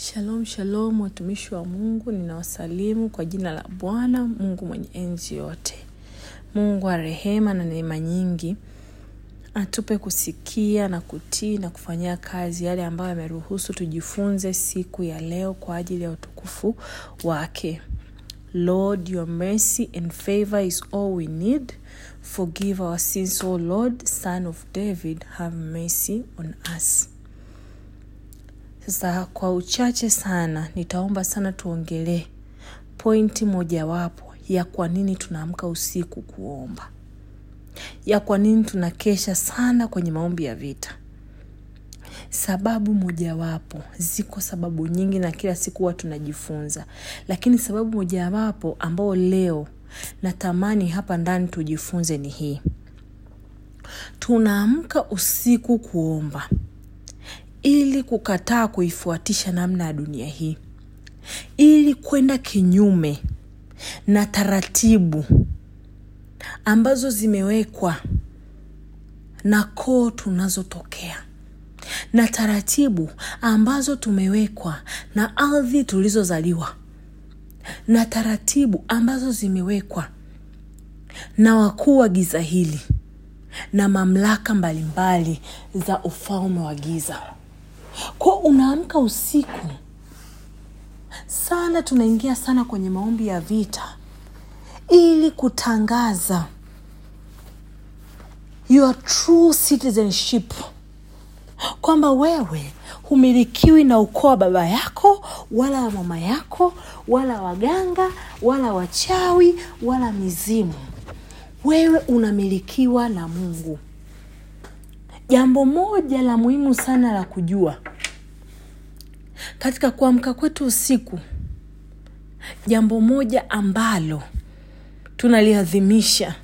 Shalom shalom, watumishi wa Mungu, ninawasalimu kwa jina la Bwana Mungu mwenye enzi yote. Mungu wa rehema na neema nyingi atupe kusikia na kutii na kufanyia kazi yale ambayo ameruhusu tujifunze siku ya leo kwa ajili ya utukufu wake. Lord, your mercy and favor is all we need. Forgive our sins, O Lord, Son of David, have mercy on us. Sasa kwa uchache sana nitaomba sana tuongelee pointi mojawapo ya kwa nini tunaamka usiku kuomba, ya kwa nini tunakesha sana kwenye maombi ya vita. Sababu mojawapo, ziko sababu nyingi na kila siku huwa tunajifunza, lakini sababu mojawapo ambao leo natamani hapa ndani tujifunze ni hii: tunaamka usiku kuomba ili kukataa kuifuatisha namna ya dunia hii, ili kwenda kinyume na taratibu ambazo zimewekwa na koo tunazotokea na taratibu ambazo tumewekwa na ardhi tulizozaliwa na taratibu ambazo zimewekwa na wakuu wa giza hili na mamlaka mbalimbali za ufalme wa giza kwa unaamka usiku sana tunaingia sana kwenye maombi ya vita ili kutangaza your true citizenship. Kwamba wewe humilikiwi na ukoo wa baba yako wala wa mama yako wala waganga wala wachawi wala mizimu. Wewe unamilikiwa na mungu jambo moja la muhimu sana la kujua. Katika kuamka kwetu usiku jambo moja ambalo tunaliadhimisha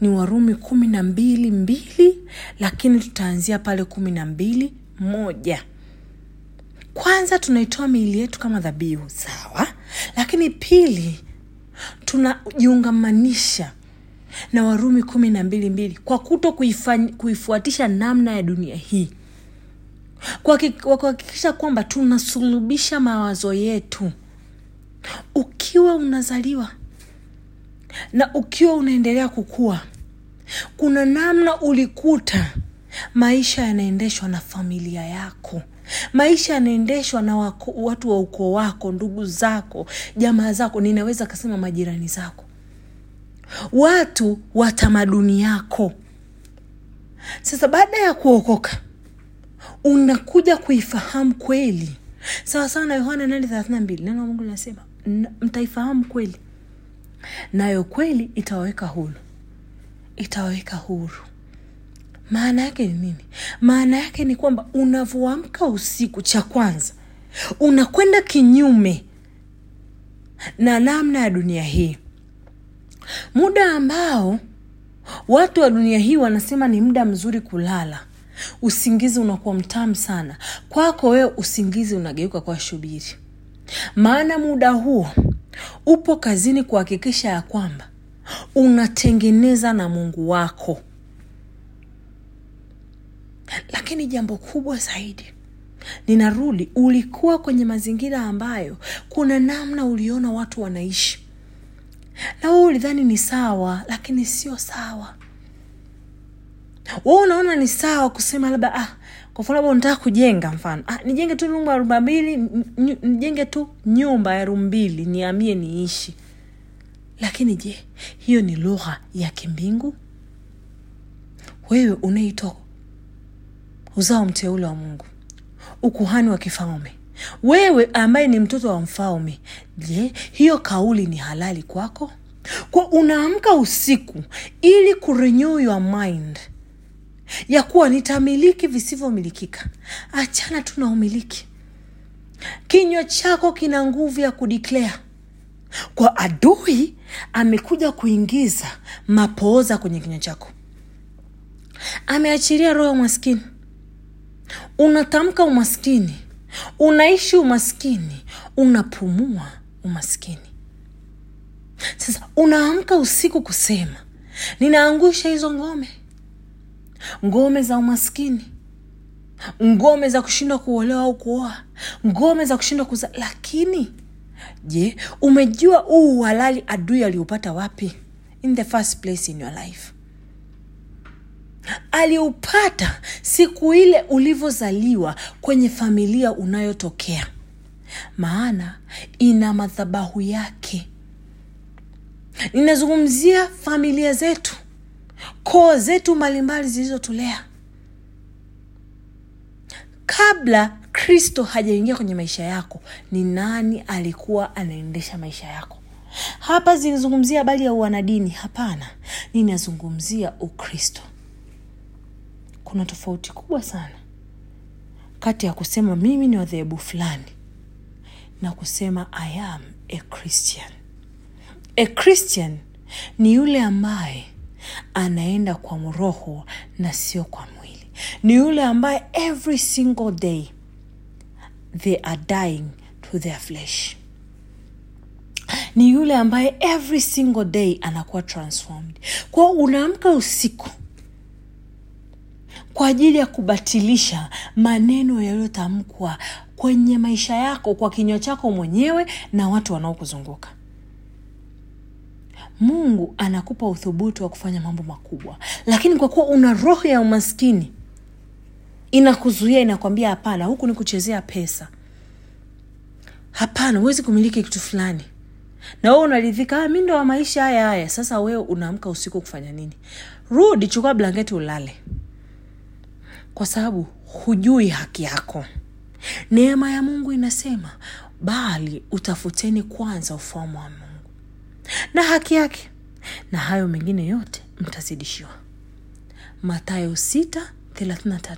ni warumi kumi na mbili mbili lakini tutaanzia pale kumi na mbili moja. Kwanza tunaitoa miili yetu kama dhabihu sawa? Lakini pili tunajiungamanisha na warumi kumi na mbili mbili kwa kuto kuifuatisha namna ya dunia hii. Kwa kuhakikisha kwamba tunasulubisha mawazo yetu. Ukiwa unazaliwa na ukiwa unaendelea kukua kuna namna ulikuta maisha yanaendeshwa na familia yako. Maisha yanaendeshwa na wako, watu wa ukoo wako ndugu zako jamaa zako ninaweza kasema majirani zako watu wa tamaduni yako. Sasa baada ya kuokoka unakuja kuifahamu kweli. Sawa sawa na yohana nane thelathina mbili neno mungu linasema mtaifahamu kweli. Nayo kweli itawaweka huru. Itawaweka huru. Maana yake ni nini? Maana yake ni kwamba unavyoamka usiku cha kwanza unakwenda kinyume na namna ya dunia hii muda ambao watu wa dunia hii wanasema ni muda mzuri kulala. Usingizi unakuwa mtamu sana. Kwako wewe usingizi unageuka kwa shubiri. Maana muda huo upo kazini kuhakikisha ya kwamba unatengeneza na mungu wako. Lakini jambo kubwa zaidi ninarudi ulikuwa kwenye mazingira ambayo kuna namna uliona watu wanaishi na wewe ulidhani ni sawa lakini sio sawa. Wa unaona ni sawa kusema labda ah, kwa labda unataka kujenga mfano. Ah, nijenge tu nyumba ya rumba mbili nijenge tu nyumba ya rumbili niamie niishi. Lakini je hiyo ni lugha ya kimbingu? Wewe unaitwa uzao mteule wa mungu ukuhani wa kifalme wewe ambaye ni mtoto wa mfalme je hiyo kauli ni halali kwako? Kwa unaamka usiku ili kurenew your mind ya kuwa nitamiliki visivyomilikika. Achana tu na umiliki. Kinywa chako kina nguvu ya kudeclare. Kwa adui amekuja kuingiza mapooza kwenye kinywa chako. Ameachilia roho ya umaskini. Unatamka umaskini unaishi umaskini unapumua umaskini. Sasa unaamka usiku kusema ninaangusha hizo ngome. Ngome za umaskini ngome za kushindwa kuolewa au kuoa ngome za kushindwa kuza lakini je umejua huu uhalali adui aliupata wapi? In the first place in your life aliupata siku ile ulivyozaliwa kwenye familia unayotokea. Maana ina madhabahu yake. Ninazungumzia familia zetu koo zetu mbalimbali zilizotulea. Kabla kristo hajaingia kwenye maisha yako ni nani alikuwa anaendesha maisha yako? Hapa zinazungumzia habari ya uanadini hapana. Ninazungumzia ukristo kuna tofauti kubwa sana. Kati ya kusema mimi ni wadhehebu fulani na kusema i am a christian. A christian ni yule ambaye anaenda kwa roho na sio kwa mwili. Ni yule ambaye every single day they are dying to their flesh. Ni yule ambaye every single day anakuwa transformed. Kwao unaamka usiku kwa ajili ya kubatilisha maneno yaliyotamkwa kwenye maisha yako kwa kinywa chako mwenyewe na watu wanaokuzunguka. Mungu anakupa uthubutu wa kufanya mambo makubwa. Lakini kwa kuwa una roho ya umaskini inakuzuia inakwambia hapana huku ni kuchezea pesa. Hapana huwezi kumiliki kitu fulani. Na wewe unaridhika mi ndo wa maisha haya haya sasa wewe unaamka usiku kufanya nini? Rudi chukua blanketi ulale kwa sababu hujui haki yako. Neema ya mungu inasema bali utafuteni kwanza ufahamu wa mungu. Na haki yake. Na hayo mengine yote mtazidishiwa. Matayo 633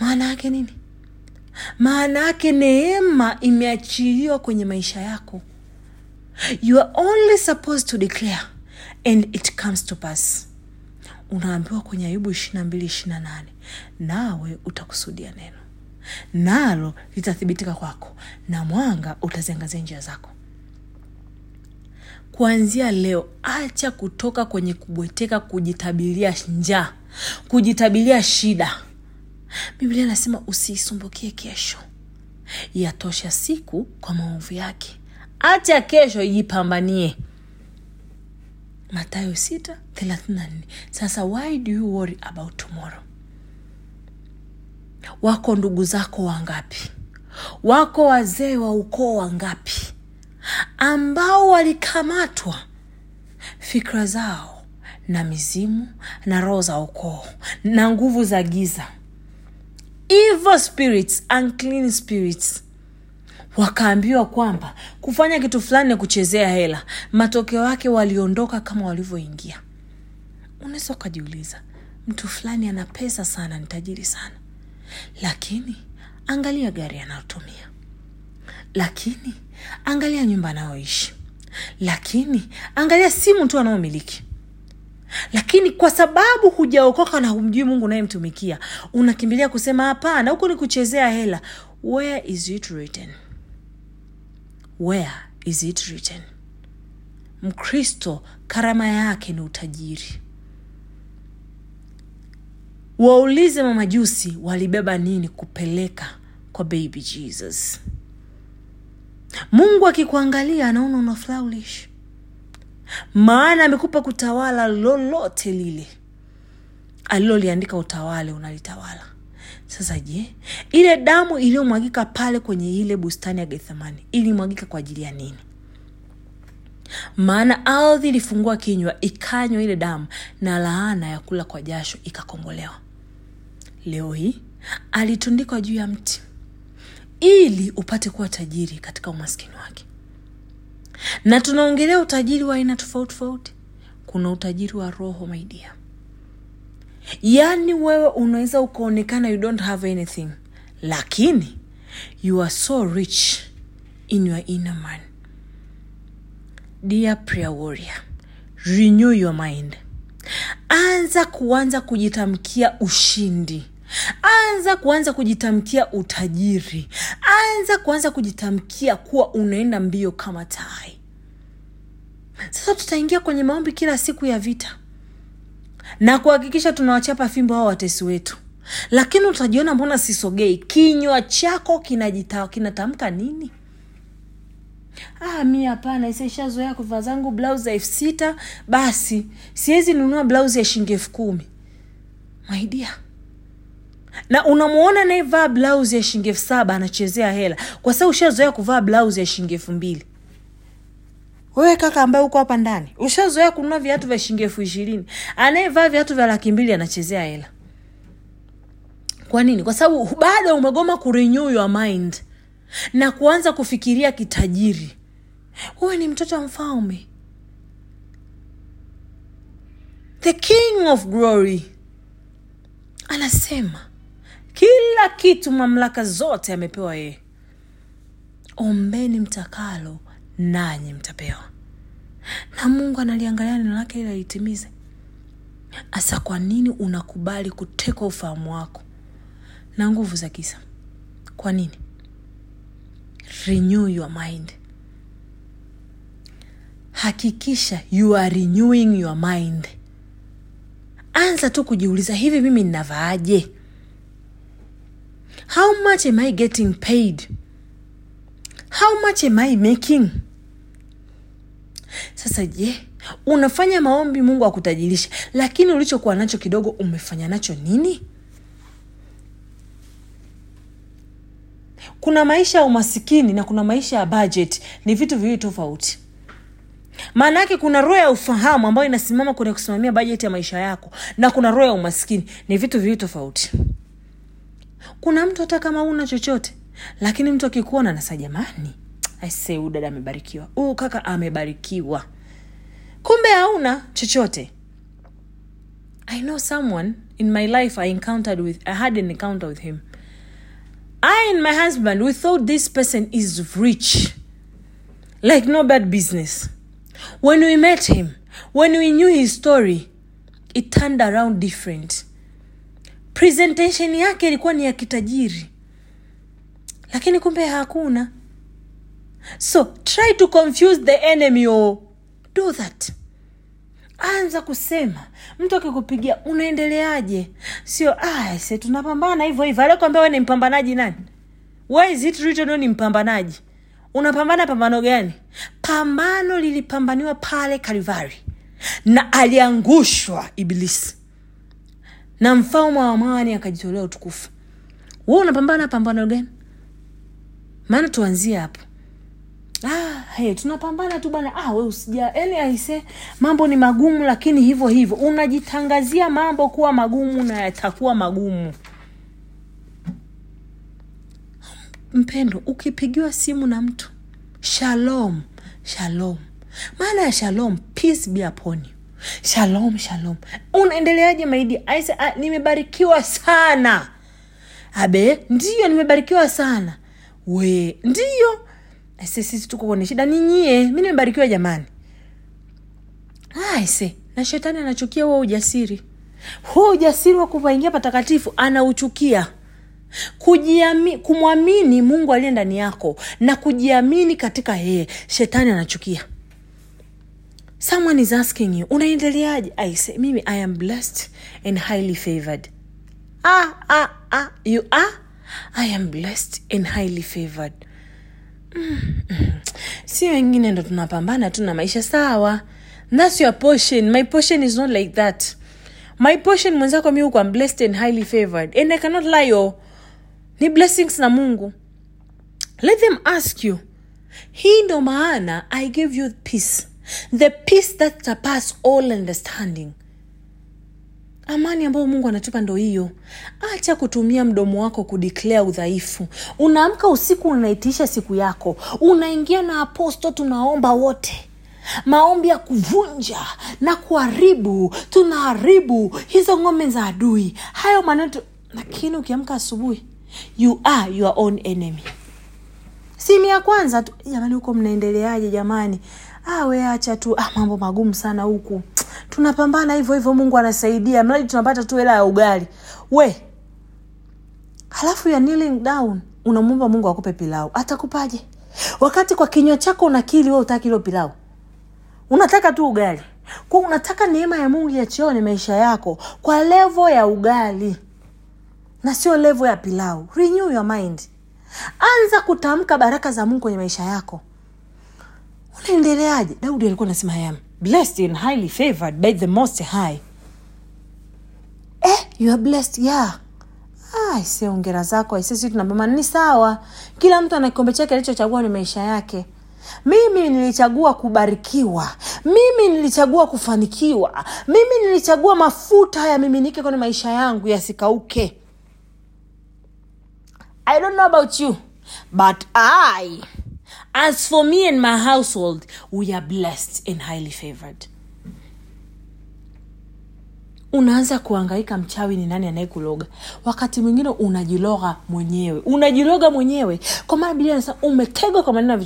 maana yake nini? Maana yake neema imeachiliwa kwenye maisha yako. You are only supposed to declare and it comes to pass unaambiwa kwenye ayubu ishirina mbili ishirina nane nawe utakusudia neno. Nalo litathibitika kwako na mwanga utaziangazia njia zako. Kuanzia leo acha kutoka kwenye kubweteka kujitabilia njaa kujitabilia shida. Biblia inasema usiisumbukie kesho. Yatosha siku kwa maovu yake. Acha kesho ijipambanie matayo 634 sasa why do you worry about tomorrow? Wako ndugu zako wangapi? Wako wazee wa ukoo wangapi? Ambao walikamatwa fikra zao na mizimu na roho za ukoo na nguvu za giza. Evil spirits unclean spirits wakaambiwa kwamba kufanya kitu fulani ni kuchezea hela. Matokeo yake waliondoka kama walivyoingia. Unaweza ukajiuliza mtu fulani ana pesa sana ni tajiri sana. Lakini angalia gari anayotumia. Lakini angalia nyumba anayoishi. Lakini angalia simu tu anayomiliki. Lakini kwa sababu hujaokoka na humjui mungu unayemtumikia unakimbilia kusema hapana huku ni kuchezea hela. Where is it written where is it written? Mkristo karama yake ni utajiri. Waulize mamajusi walibeba nini kupeleka kwa baby jesus? Mungu akikuangalia anaona una flaulish maana amekupa kutawala lolote lile. Aliloliandika utawale unalitawala sasa je ile damu iliyomwagika pale kwenye ile bustani ya gethemani ilimwagika kwa ajili ya nini? Maana ardhi ilifungua kinywa ikanywa ile damu na laana ya kula kwa jasho ikakombolewa. Leo hii alitundikwa juu ya mti ili upate kuwa tajiri katika umaskini wake. Na tunaongelea utajiri wa aina tofauti tofauti. Kuna utajiri wa roho maidia yaani wewe unaweza ukaonekana you don't have anything. Lakini you are so rich in your inner man. Dear prayer warrior renew your mind. Anza kuanza kujitamkia ushindi. Anza kuanza kujitamkia utajiri. Anza kuanza kujitamkia kuwa unaenda mbio kama tai. Sasa tutaingia kwenye maombi kila siku ya vita na kuhakikisha tunawachapa fimbo hao watesi wetu. Lakini utajiona mbona sisogei? Kinywa chako kinajita kinatamka nini? Ah, mi hapana ishazoea kuvaa zangu blausi ya elfu sita basi siwezi nunua blausi ya shilingi elfu kumi. Maidia na unamwona anayevaa blausi ya shilingi elfu saba anachezea hela. Kwa sababu ushazoea kuvaa blausi ya shilingi elfu mbili wewe kaka ambaye uko hapa ndani ushazoea kununua viatu vya shilingi elfu ishirini. Anayevaa viatu vya laki mbili anachezea hela. Kwa nini? Kwa sababu bado umegoma kurenew your mind na kuanza kufikiria kitajiri. Huwe ni mtoto wa mfalme. The king of glory anasema kila kitu mamlaka zote amepewa yeye. Ombeni mtakalo nanyi mtapewa. Na mungu analiangalia neno lake ili alitimize. Hasa kwa nini unakubali kutekwa ufahamu wako na nguvu za kisa? Kwa nini? Renew your mind. Hakikisha you are renewing your mind. Anza tu kujiuliza hivi mimi ninavaaje? How much am i getting paid? How much am i making sasa je unafanya maombi mungu akutajirishe lakini ulichokuwa nacho kidogo umefanya nacho nini? Kuna maisha ya umasikini na kuna maisha ya budget. Ni vitu viwili tofauti. Maana yake kuna roho ya ufahamu ambayo inasimama kwenye kusimamia bajeti ya maisha yako na kuna roho ya umaskini ni vitu viwili tofauti. Kuna mtu hata kama una chochote lakini mtu akikuona nasa jamani aise huyu dada amebarikiwa. Huyu kaka amebarikiwa. Kumbe hauna chochote. I know someone in my life i encountered with i had an encounter with him. I and my husband we thought this person is rich. Like no bad business. When we met him when we knew his story it turned around different. Presentation yake ilikuwa ni ya kitajiri. Lakini kumbe hakuna so try to confuse the enemy o do that. Anza kusema. Mtu akikupigia unaendeleaje? Sio ah, se tunapambana hivyo hivyo. Alikwambia we ni mpambanaji nani? Why ni mpambanaji? Unapambana pambano gani? Pambano lilipambaniwa pale kalivari na aliangushwa ibilisi. Na mfalme wa amani akajitolea utukufu. We unapambana pambano gani? Maana tuanzie hapo ah, hey, tunapambana tu bana ah, usija yani aise mambo ni magumu lakini hivyo hivyo. Unajitangazia mambo kuwa magumu na yatakuwa magumu. Mpendo ukipigiwa simu na mtu shalom shalom. Maana ya shalom peace be upon you. Shalom shalom. Unaendeleaje maidi aise ah, nimebarikiwa sana. Abe ndiyo nimebarikiwa sana. We ndiyo aise sisi tuko kwenye shida. Ni nyie mi nimebarikiwa jamani. Aise na shetani anachukia huo ujasiri. Huo ujasiri wa kupaingia patakatifu anauchukia. Kumwamini mungu aliye ndani yako na kujiamini katika yeye shetani anachukia. Someone is asking you unaendeleaje? Aise mimi i am blessed and highly favored. Ah, ah, ah, you are? I am blessed and highly favored. si wengine ndo tunapambana tu na maisha sawa. Thats your portion. My portion is not like that. My portion mwenzako mi ukwa blessed and highly favored. And i cannot lie o ni blessings na mungu. Let them ask you. Hii ndo maana i give you peace. The peace that surpass all understanding amani ambayo mungu anatupa ndo hiyo. Acha kutumia mdomo wako kudiklea udhaifu. Unaamka usiku unaitiisha siku yako. Unaingia na aposto tunaomba wote. Maombi ya kuvunja na kuharibu tunaharibu hizo ngome za adui. Hayo maneno lakini ukiamka asubuhi you are your own enemy. Simu ya kwanza tu. Jamani huko mnaendeleaje jamani? Awe acha tu. Ah, mambo magumu sana huku tunapambana hivyo hivyo mungu anasaidia. Mradi tunapata tu hela ya ugali. We halafu ya kneeling down unamwomba mungu akupe pilau. Atakupaje? Wakati kwa kinywa chako unakili we utaki hilo pilau. Unataka tu ugali. Kwa unataka neema ya mungu yachione maisha yako kwa levo ya ugali na sio levo ya pilau. Renew your mind. Anza kutamka baraka za mungu kwenye maisha yako. Unaendeleaje? Daudi alikuwa anasema I am blessed and highly favored by the most high. Eh, you are blessed yeah. Aise ongera zako aisesi ni sawa. Kila mtu ana kikombe chake alichochagua ni maisha yake. Mimi nilichagua kubarikiwa. Mimi nilichagua kufanikiwa. Mimi nilichagua mafuta yamiminike kwenye maisha yangu yasikauke. I don't know about you but i as for me and my household we are blessed and highly favored. Unaanza kuangaika mchawi ni nani anayekuloga? Wakati mwingine unajiloga mwenyewe. Unajiloga mwenyewe. Kwa maana biblia inasema umetegwa kwa maneno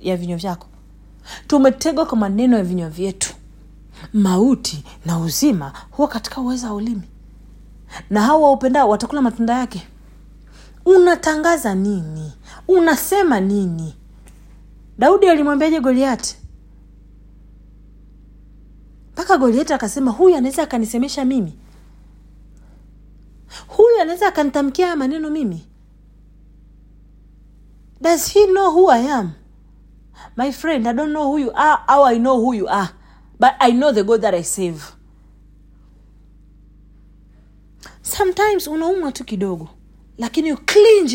ya vinywa vyako. Tumetegwa kwa maneno ya vinywa vyetu. Mauti na uzima huwa katika uweza wa ulimi. Na hao waupendao watakula matunda yake. Unatangaza nini? Unasema nini daudi alimwambiaje goliati mpaka goliati akasema huyu anaweza akanisemesha mimi? Huyu anaweza akanitamkia haya maneno mimi? Does he know who i am? My friend i don't know who you are how i know who you are but i know the god that i save sometimes unaumwa tu kidogo lakini you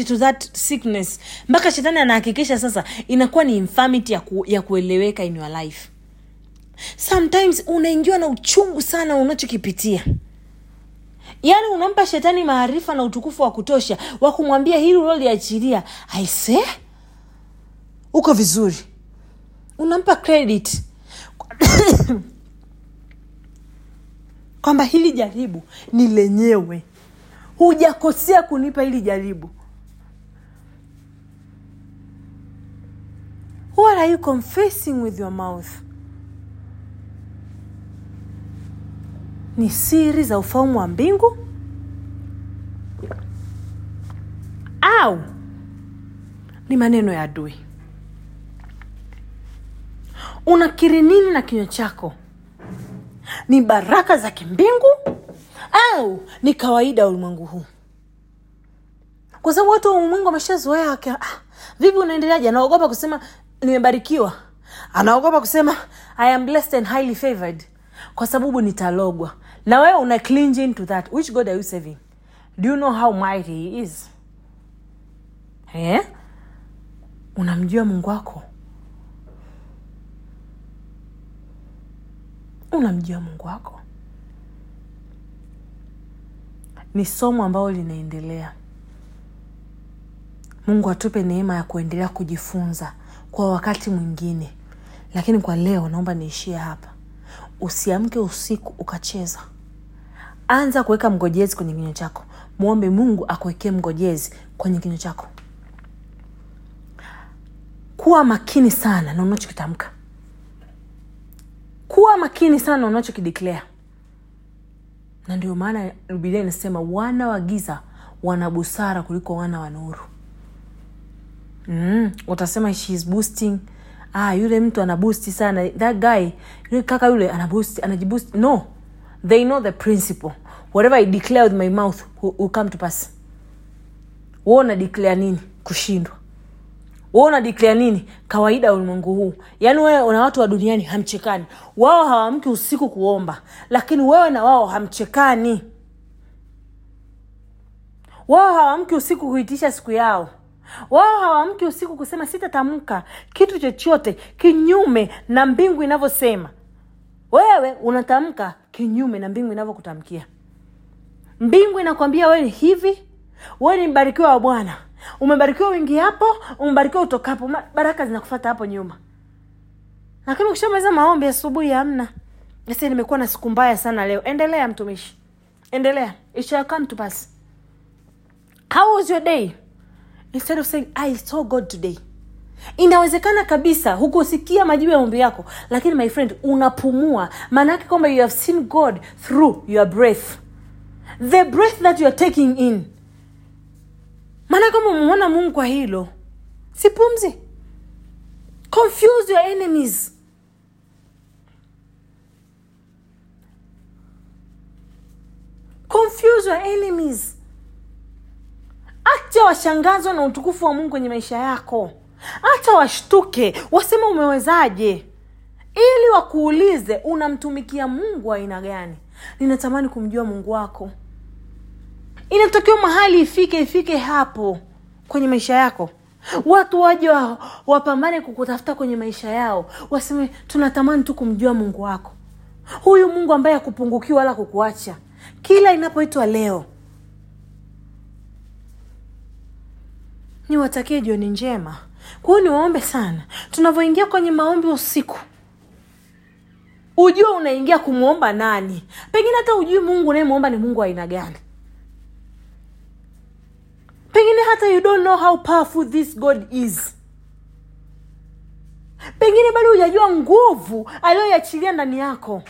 to that sickness. Mpaka shetani anahakikisha sasa inakuwa ni infirmity ya, ku, ya kueleweka in your life. Sometimes unaingiwa na uchungu sana unachokipitia. Yaani unampa shetani maarifa na utukufu wa kutosha wa kumwambia hili uliloliachilia aise uko vizuri. Unampa credit. Kwamba hili jaribu ni lenyewe hujakosea kunipa hili jaribu. What are you confessing with your mouth. Ni siri za ufalme wa mbingu. Au ni maneno ya adui. Unakiri nini na kinywa chako? Ni baraka za kimbingu au ni kawaida ya ulimwengu huu. Kwa sababu watu wa ulimwengu wameshazoea ah, vipi unaendeleaje? Anaogopa kusema nimebarikiwa. Anaogopa kusema i am blessed and highly favored. Kwa sababu nitalogwa. Na wewe una clinging to that. Which god are you serving? Do you know how mighty he is? Eh? unamjua mungu wako? Unamjua mungu wako ni somo ambalo linaendelea. Mungu atupe neema ya kuendelea kujifunza kwa wakati mwingine. Lakini kwa leo naomba niishie hapa. Usiamke usiku ukacheza. Anza kuweka mgojezi kwenye kinywa chako. Mwombe mungu akuwekee mgojezi kwenye kinywa chako. Kuwa makini sana na unachokitamka. Kuwa makini sana na unachokideclare na ndio maana bibilia inasema wana wa giza wana busara kuliko wana wa nuru. Mm, utasema she is boosting. Ah, yule mtu anabusti sana. That guy yule kaka yule anabusti anajiboost no. They know the principle. Whatever i declare with my mouth will come to pass. Wo una declare nini? Kushindwa wewe una nini kawaida ulimwengu huu? Yaani wewe una watu wa duniani hamchekani. Wao hawamki usiku kuomba lakini wewe na wao hamchekani. Wao hawamki usiku kuitisha siku yao. Wao hawamki usiku kusema sitatamka kitu chochote kinyume na mbingu inavyosema. Wewe unatamka kinyume na mbingu inavyokutamkia. Mbingu inakwambia wewe ni hivi wewe ni mbarikiwa wa bwana umebarikiwa wingi hapo umebarikiwa utokapo. Baraka zinakufata hapo nyuma. Lakini ukishamaliza maombi asubuhi hamna. Sasa nimekuwa na siku mbaya sana leo. Endelea mtumishi. Endelea. It shall come to pass. How was your day? Instead of saying i saw god today. Inawezekana kabisa hukusikia majibu ya maombi yako lakini my friend unapumua. Maana yake kwamba you have seen god through your breath. The breath that you are taking in maana kama umemwona mungu kwa hilo si pumzi. Confuse your enemies. Confuse your enemies. Acha washangazwa na utukufu wa mungu kwenye maisha yako. Acha washtuke waseme umewezaje. Ili wakuulize unamtumikia mungu aina gani? Ninatamani kumjua mungu wako inatakiwa mahali ifike ifike hapo kwenye maisha yako. Watu waje wa, wapambane kukutafuta kwenye maisha yao. Waseme tunatamani tu kumjua mungu wako. Huyu mungu ambaye akupungukiwa wala kukuacha kila inapoitwa leo niwatakie jioni njema. Kwa niwaombe sana. Tunavyoingia kwenye maombi usiku ujue unaingia kumwomba nani. Pengine hata ujui mungu unayemwomba ni mungu aina gani pengine hata you don't know how powerful this god is. Pengine bado hujajua nguvu aliyoiachilia ndani yako.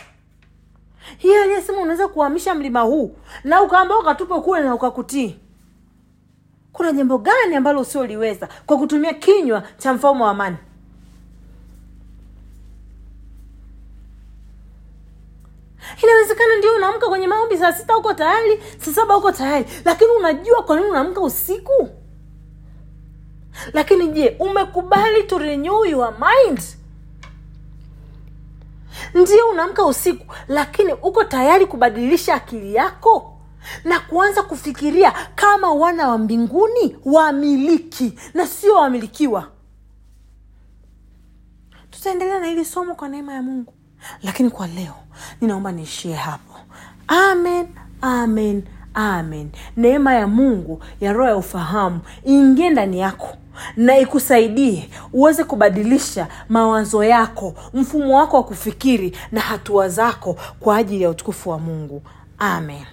Hiyo aliyesema unaweza kuhamisha mlima huu na ukaamba ukatupa kule na ukakutii. Kuna jambo gani ambalo usioliweza kwa kutumia kinywa cha mfalme wa amani inawezekana ndio unaamka kwenye maombi saa sita uko tayari saa saba uko tayari. Lakini unajua kwa nini unaamka usiku? Lakini je umekubali to renew your mind? Ndio unaamka usiku lakini uko tayari kubadilisha akili yako na kuanza kufikiria kama wana wa mbinguni wamiliki na sio wamilikiwa. Tutaendelea na hili somo kwa neema ya mungu lakini kwa leo ninaomba niishie hapo. Amen amen amen. Neema ya mungu ya roho ya ufahamu iingie ndani yako na ikusaidie uweze kubadilisha mawazo yako mfumo wako wa kufikiri na hatua zako kwa ajili ya utukufu wa mungu. Amen